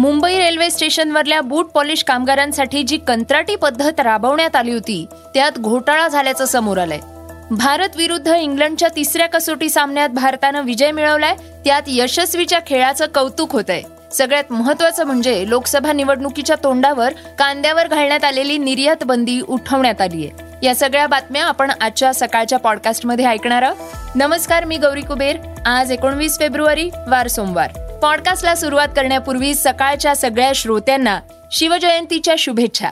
Mumbai railway स्टेशनवरल्या boot polish कामगारांसाठी जी कंत्राटी पद्धत राबवण्यात आली होती त्यात घोटाळा झाल्याचं समोर आलंय. भारत विरुद्ध इंग्लंडच्या तिसऱ्या कसोटी सामन्यात भारतानं विजय मिळवलाय त्यात यशस्वीच्या खेळाचं कौतुक होतंय. सगळ्यात महत्वाचं म्हणजे लोकसभा निवडणुकीच्या तोंडावर कांद्यावर घालण्यात आलेली निर्यात बंदी उठवण्यात आली आहे या सगळ्या बातम्या आपण आजच्या सकाळच्या पॉडकास्टमध्ये ऐकणार आहोत. नमस्कार मी गौरी कुबेर. आज एकोणवीस फेब्रुवारी वार सोमवार. पॉडकास्टला सुरुवात करण्यापूर्वी सकाळच्या सगळ्या श्रोत्यांना शिवजयंतीच्या शुभेच्छा.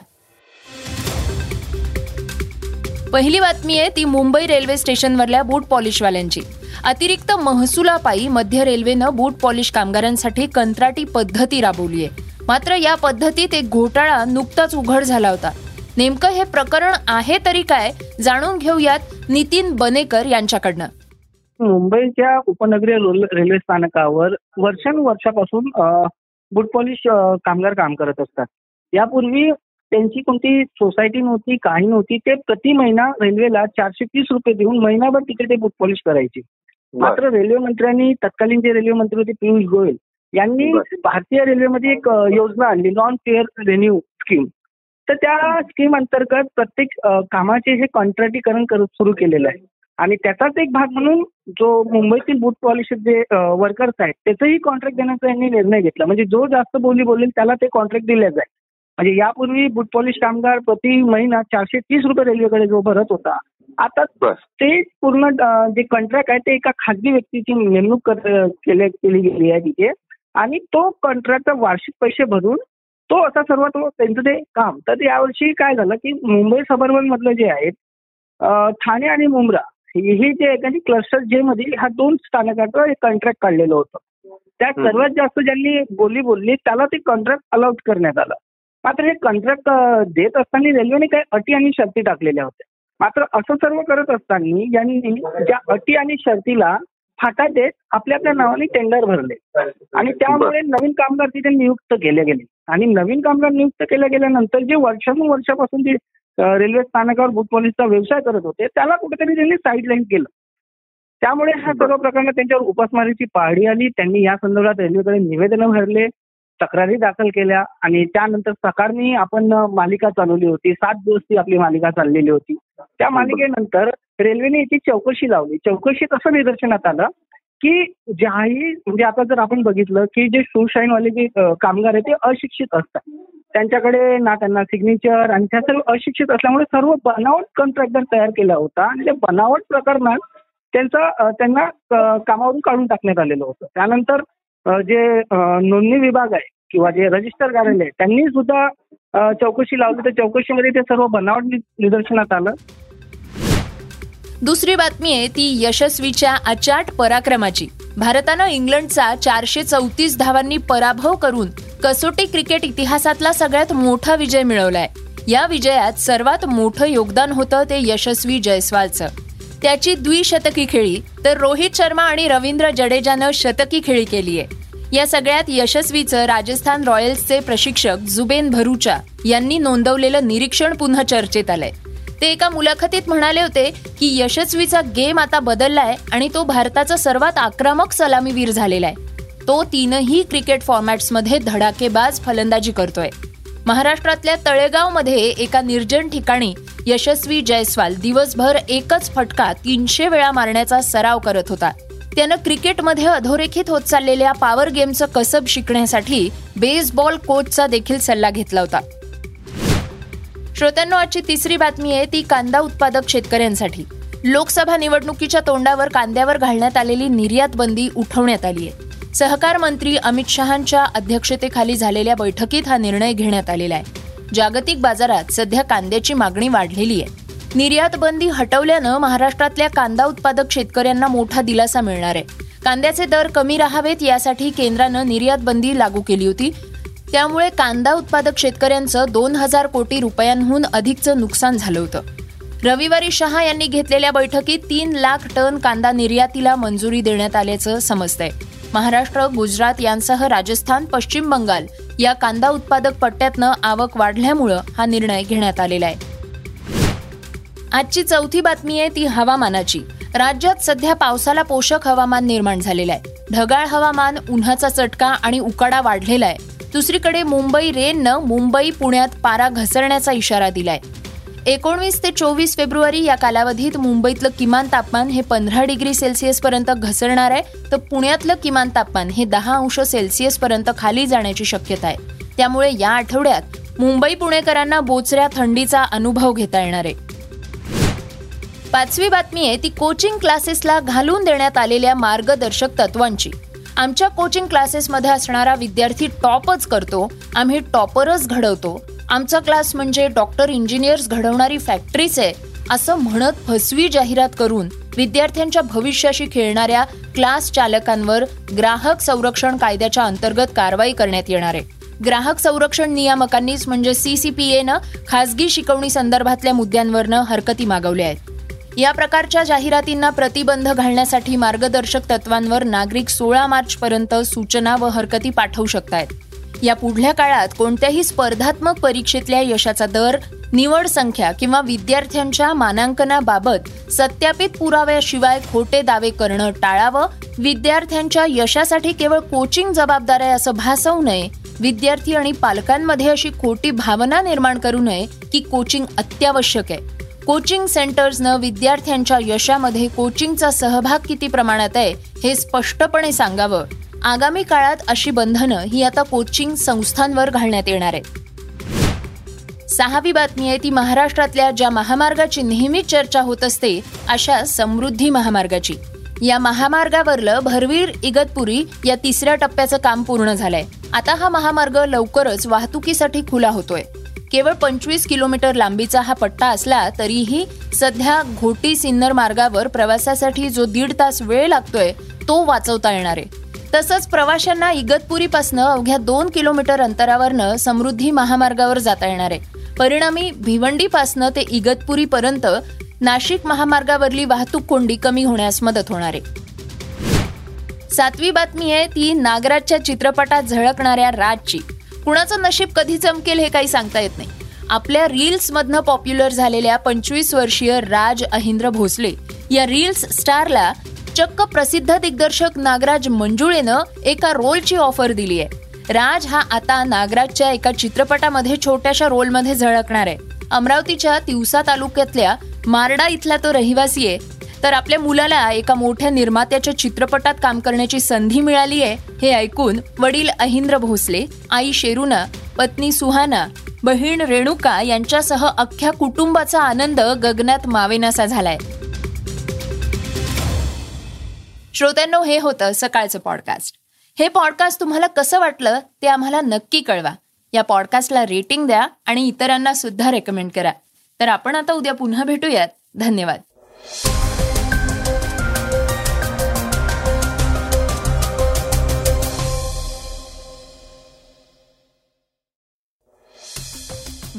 पहिली बातमी आहे ती मुंबई रेल्वे स्टेशनवरल्या बूट पॉलिशवाल्यांची. अतिरिक्त महसुलापायी मध्य रेल्वेनं बूट पॉलिश कामगारांसाठी कंत्राटी पद्धती राबवली आहे मात्र या पद्धतीत एक घोटाळा नुकताच उघड झाला होता. नेमकं हे प्रकरण आहे तरी काय जाणून घेऊयात नितीन बनेकर यांच्याकडनं. मुंबईच्या उपनगरीय रेल्वे स्थानकावर वर्षानुवर्षापासून बूट पॉलिश कामगार काम करत असतात. यापूर्वी त्यांची कोणती सोसायटी नव्हती काही नव्हती ते प्रति महिना रेल्वेला चारशे तीस रुपये देऊन महिनाभर तिकडे ते बूट पॉलिश करायचे. मात्र रेल्वे मंत्र्यांनी तत्कालीन जे रेल्वे मंत्री होते पियुष गोयल यांनी भारतीय रेल्वेमध्ये एक योजना आणली नॉन फेअर रेन्यू स्कीम तर त्या स्कीम अंतर्गत प्रत्येक कामाचे हे कॉन्ट्रॅक्टीकरण सुरू केलेलं आहे. आणि त्याचाच एक भाग म्हणून जो मुंबईतील बूट पॉलिश जे वर्कर्स आहेत त्याचंही कॉन्ट्रॅक्ट देण्याचा यांनी निर्णय घेतला. म्हणजे जो जास्त बोली बोलेल त्याला ते कॉन्ट्रॅक्ट दिले जाईल. म्हणजे यापूर्वी बूट पॉलिश कामगार प्रति महिना चारशे तीस रुपये रेल्वेकडे जो भरत होता आता ते पूर्ण जे कॉन्ट्रॅक्ट आहे ते एका खाजगी व्यक्तीची नेमणूक केली गेली आहे तिथे. आणि तो कॉन्ट्रॅक्ट वार्षिक पैसे भरून तो असा सर्व तो त्यांचं ते काम. तर यावर्षी काय झालं की मुंबई सबर्बन मधलं जे आहेत ठाणे आणि मुंब्रा हे जे आहे क्लस्टर जे मध्ये ह्या दोन स्थानकाचं एक कॉन्ट्रॅक्ट काढलेलं होतं. त्यात सर्वात जास्त ज्यांनी बोली बोलली त्याला ते कॉन्ट्रॅक्ट अलाउट करण्यात आलं. मात्र हे कॉन्ट्रॅक्ट देत असताना रेल्वेने काही अटी आणि शर्ती टाकलेल्या होत्या. मात्र असं सर्व करत असताना यांनी ज्या अटी आणि शर्तीला फाटा देत आपल्या आपल्या नावाने टेंडर भरले. आणि त्यामुळे नवीन कामगार तिथे नियुक्त केले गेले. आणि नवीन कामगार नियुक्त केले गेल्यानंतर जे वर्षानुवर्षापासून जे रेल्वे स्थानकावर बुट पॉलिसचा व्यवसाय करत होते. त्याला कुठेतरी त्यांनी साईडलाईन केलं. त्यामुळे हा सर्व प्रकरण त्यांच्यावर उपासमारीची पाहणी आली. त्यांनी या संदर्भात रेल्वेकडे निवेदनं भरले तक्रारी दाखल केल्या आणि त्यानंतर सकाळनी आपण मालिका चालवली होती. सात दिवस ती आपली मालिका चाललेली होती. त्या मालिकेनंतर रेल्वेने याची चौकशी लावली. चौकशी कसं निदर्शनात आलं की ज्याही म्हणजे आता जर आपण बघितलं की जे वाले जे कामगार आहेत ते अशिक्षित असतात. त्यांच्याकडे ना त्यांना सिग्नेचर आणि त्या सर्व अशिक्षित असल्यामुळे सर्व बनावट कॉन्ट्रॅक्टर तयार केला होता. आणि त्या बनावट प्रकरणात त्यांचा त्यांना कामावरून काढून टाकण्यात आलेलं होतं. त्यानंतर जे नोंदणी विभाग आहे किंवा जे रजिस्टर कार्यालय आहे त्यांनी सुद्धा चौकशी लावली. तर चौकशीमध्ये ते सर्व बनावट निदर्शनात आलं. दुसरी बातमी आहे ती यशस्वीच्या अचाट पराक्रमाची. भारतानं इंग्लंडचा चारशे चौतीस धावांनी पराभव करून कसोटी क्रिकेट इतिहासातला सगळ्यात मोठा विजय मिळवलाय. या विजयात सर्वात मोठं योगदान होतं ते यशस्वी जयस्वालचं. त्याची द्विशतकी खेळी तर रोहित शर्मा आणि रवींद्र जडेजानं शतकी खेळी केली आहे या सगळ्यात यशस्वीचं राजस्थान रॉयल्सचे प्रशिक्षक जुबेन भरुचा यांनी नोंदवलेलं निरीक्षण पुन्हा चर्चेत आलंय. ते एका मुलाखतीत म्हणाले होते की यशस्वीचा गेम आता बदललाय आणि तो भारताचा सर्वात आक्रमक सलामीवीर झालेला आहे तो तीनही क्रिकेट फॉर्मॅट्समध्ये धडाकेबाज फलंदाजी करतोय. महाराष्ट्रातल्या तळेगावमध्ये एका निर्जन ठिकाणी यशस्वी जयस्वाल दिवसभर एकच फटका तीनशे वेळा मारण्याचा सराव करत होता. त्यानं क्रिकेटमध्ये अधोरेखित होत चाललेल्या पॉवर गेमचं कसब शिकण्यासाठी बेसबॉल कोचचा देखील सल्ला घेतला होता. श्रोत्यांनो आजची तिसरी बातमी आहे ती कांदा उत्पादक शेतकऱ्यांसाठी. लोकसभा निवडणुकीच्या तोंडावर कांद्यावर घालण्यात आलेली निर्यात बंदी उठवण्यात आली आहे. सहकार मंत्री अमित शहांच्या अध्यक्षतेखाली झालेल्या बैठकीत हा निर्णय घेण्यात आलेला आहे. जागतिक बाजारात सध्या कांद्याची मागणी वाढलेली आहे. निर्यात बंदी हटवल्यानं महाराष्ट्रातल्या कांदा उत्पादक शेतकऱ्यांना मोठा दिलासा मिळणार आहे. कांद्याचे दर कमी राहावेत यासाठी केंद्रानं निर्यात बंदी लागू केली होती. त्यामुळे कांदा उत्पादक शेतकऱ्यांचं दोन हजार कोटी रुपयांहून अधिकचं नुकसान झालं होतं. रविवारी शहा यांनी घेतलेल्या बैठकीत तीन लाख टन कांदा निर्यातीला मंजुरी देण्यात आल्याचं समजतंय. महाराष्ट्र गुजरात यांसह राजस्थान पश्चिम बंगाल या कांदा उत्पादक पट्ट्यातनं आवक वाढल्यामुळं हा निर्णय घेण्यात आलेला आहे. आजची चौथी बातमी आहे ती हवामानाची. राज्यात सध्या पावसाला पोषक हवामान निर्माण झालेलं आहे. ढगाळ हवामान उन्हाचा चटका आणि उकाडा वाढलेला आहे. दुसरीकडे मुंबई रेननं मुंबई पुण्यात पारा घसरण्याचा इशारा दिलाय. एकोणवीस ते चोवीस फेब्रुवारी या कालावधीत मुंबईतलं किमान तापमान हे पंधरा डिग्री सेल्सिअस पर्यंत घसरणार आहे. तर पुण्यातलं किमान तापमान हे दहा अंश सेल्सिअस पर्यंत खाली जाण्याची शक्यता आहे. त्यामुळे या आठवड्यात मुंबई पुणेकरांना बोचऱ्या थंडीचा अनुभव घेता येणार आहे. पाचवी बातमी आहे ती कोचिंग क्लासेसला घालून देण्यात आलेल्या मार्गदर्शक तत्वांची. आमच्या कोचिंग क्लासेसमध्ये असणारा विद्यार्थी टॉपच करतो आम्ही टॉपरच घडवतो. आमचा क्लास म्हणजे डॉक्टर इंजिनियर्स घडवणारी फॅक्टरीच आहे असं म्हणत फसवी जाहिरात करून विद्यार्थ्यांच्या भविष्याशी खेळणाऱ्या क्लास चालकांवर ग्राहक संरक्षण कायद्याच्या अंतर्गत कारवाई करण्यात येणार आहे. ग्राहक संरक्षण नियामकांनीच म्हणजे सीसीपीएनं खासगी शिकवणी संदर्भातल्या मुद्द्यांवरनं हरकती मागवल्या आहेत. या प्रकारच्या जाहिरातींना प्रतिबंध घालण्यासाठी मार्गदर्शक तत्वांवर नागरिक सोळा मार्च पर्यंत सूचना व हरकती पाठवू शकतायत. या पुढल्या काळात कोणत्याही स्पर्धात्मक परीक्षेतल्या यशाचा दर निवड संख्या किंवा विद्यार्थ्यांच्या मानांकनाबाबत सत्यापित पुराव्याशिवाय खोटे दावे करणं टाळावं विद्यार्थ्यांच्या यशासाठी केवळ कोचिंग जबाबदार आहे असं भासवू नये. विद्यार्थी आणि पालकांमध्ये अशी खोटी भावना निर्माण करू नये की कोचिंग अत्यावश्यक आहे. कोचिंग सेंटर्सनं विद्यार्थ्यांच्या यशामध्ये कोचिंगचा सहभाग किती प्रमाणात आहे हे स्पष्टपणे सांगावं. आगामी काळात अशी बंधनं ही आता कोचिंग संस्थांवर घालण्यात येणार आहे सहावी बातमी आहे ती महाराष्ट्रातल्या ज्या महामार्गाची नेहमीच चर्चा होत असते अशा समृद्धी महामार्गाची. या महामार्गावरलं भरवीर इगतपुरी या तिसऱ्या टप्प्याचं काम पूर्ण झालंय. आता हा महामार्ग लवकरच वाहतुकीसाठी खुला होतोय. केवळ पंचवीस किलोमीटर लांबीचा हा पट्टा असला तरीही सध्या घोटी सिन्नर मार्गावर प्रवासासाठी जो दीड तास वेळ लागतोय तो वाचवता येणार आहे. तसंच प्रवाशांना इगतपुरीपासनं अवघ्या दोन किलोमीटर अंतरावरनं समृद्धी महामार्गावर जाता येणार आहे. परिणामी भिवंडीपासनं ते इगतपुरीपर्यंत नाशिक महामार्गावरली वाहतूक कोंडी कमी होण्यास मदत होणार आहे. सातवी बातमी आहे ती नागराजच्या चित्रपटात झळकणाऱ्या राजची. कुणाचं नशीब कधी चमकेल हे काही सांगता येत नाही. आपल्या रील्समधनं पॉप्युलर झालेल्या पंचवीस वर्षीय राज अहिंद्र भोसले या रील्स स्टारला चक्क प्रसिद्ध दिग्दर्शक नागराज मंजुळेनं एका रोलची ऑफर दिली आहे. राज हा आता नागराजच्या एका चित्रपटामध्ये छोट्याशा रोलमध्ये झळकणार आहे. अमरावतीच्या तिवसा तालुक्यातल्या मारडा इथला तो रहिवासी आहे. तर आपल्या मुलाला एका मोठ्या निर्मात्याच्या चित्रपटात काम करण्याची संधी मिळाली आहे हे ऐकून वडील अहिंद्र भोसले आई शेरुना पत्नी सुहाना बहीण रेणुका यांच्यासह अख्ख्या कुटुंबाचा आनंद गगनात मावेनासा झालाय. श्रोत्यांनो हे होतं सकाळचं पॉडकास्ट हे पॉडकास्ट तुम्हाला कसं वाटलं ते आम्हाला नक्की कळवा. या पॉडकास्टला रेटिंग द्या आणि इतरांना सुद्धा रेकमेंड करा. तर आपण आता उद्या पुन्हा भेटूयात. धन्यवाद.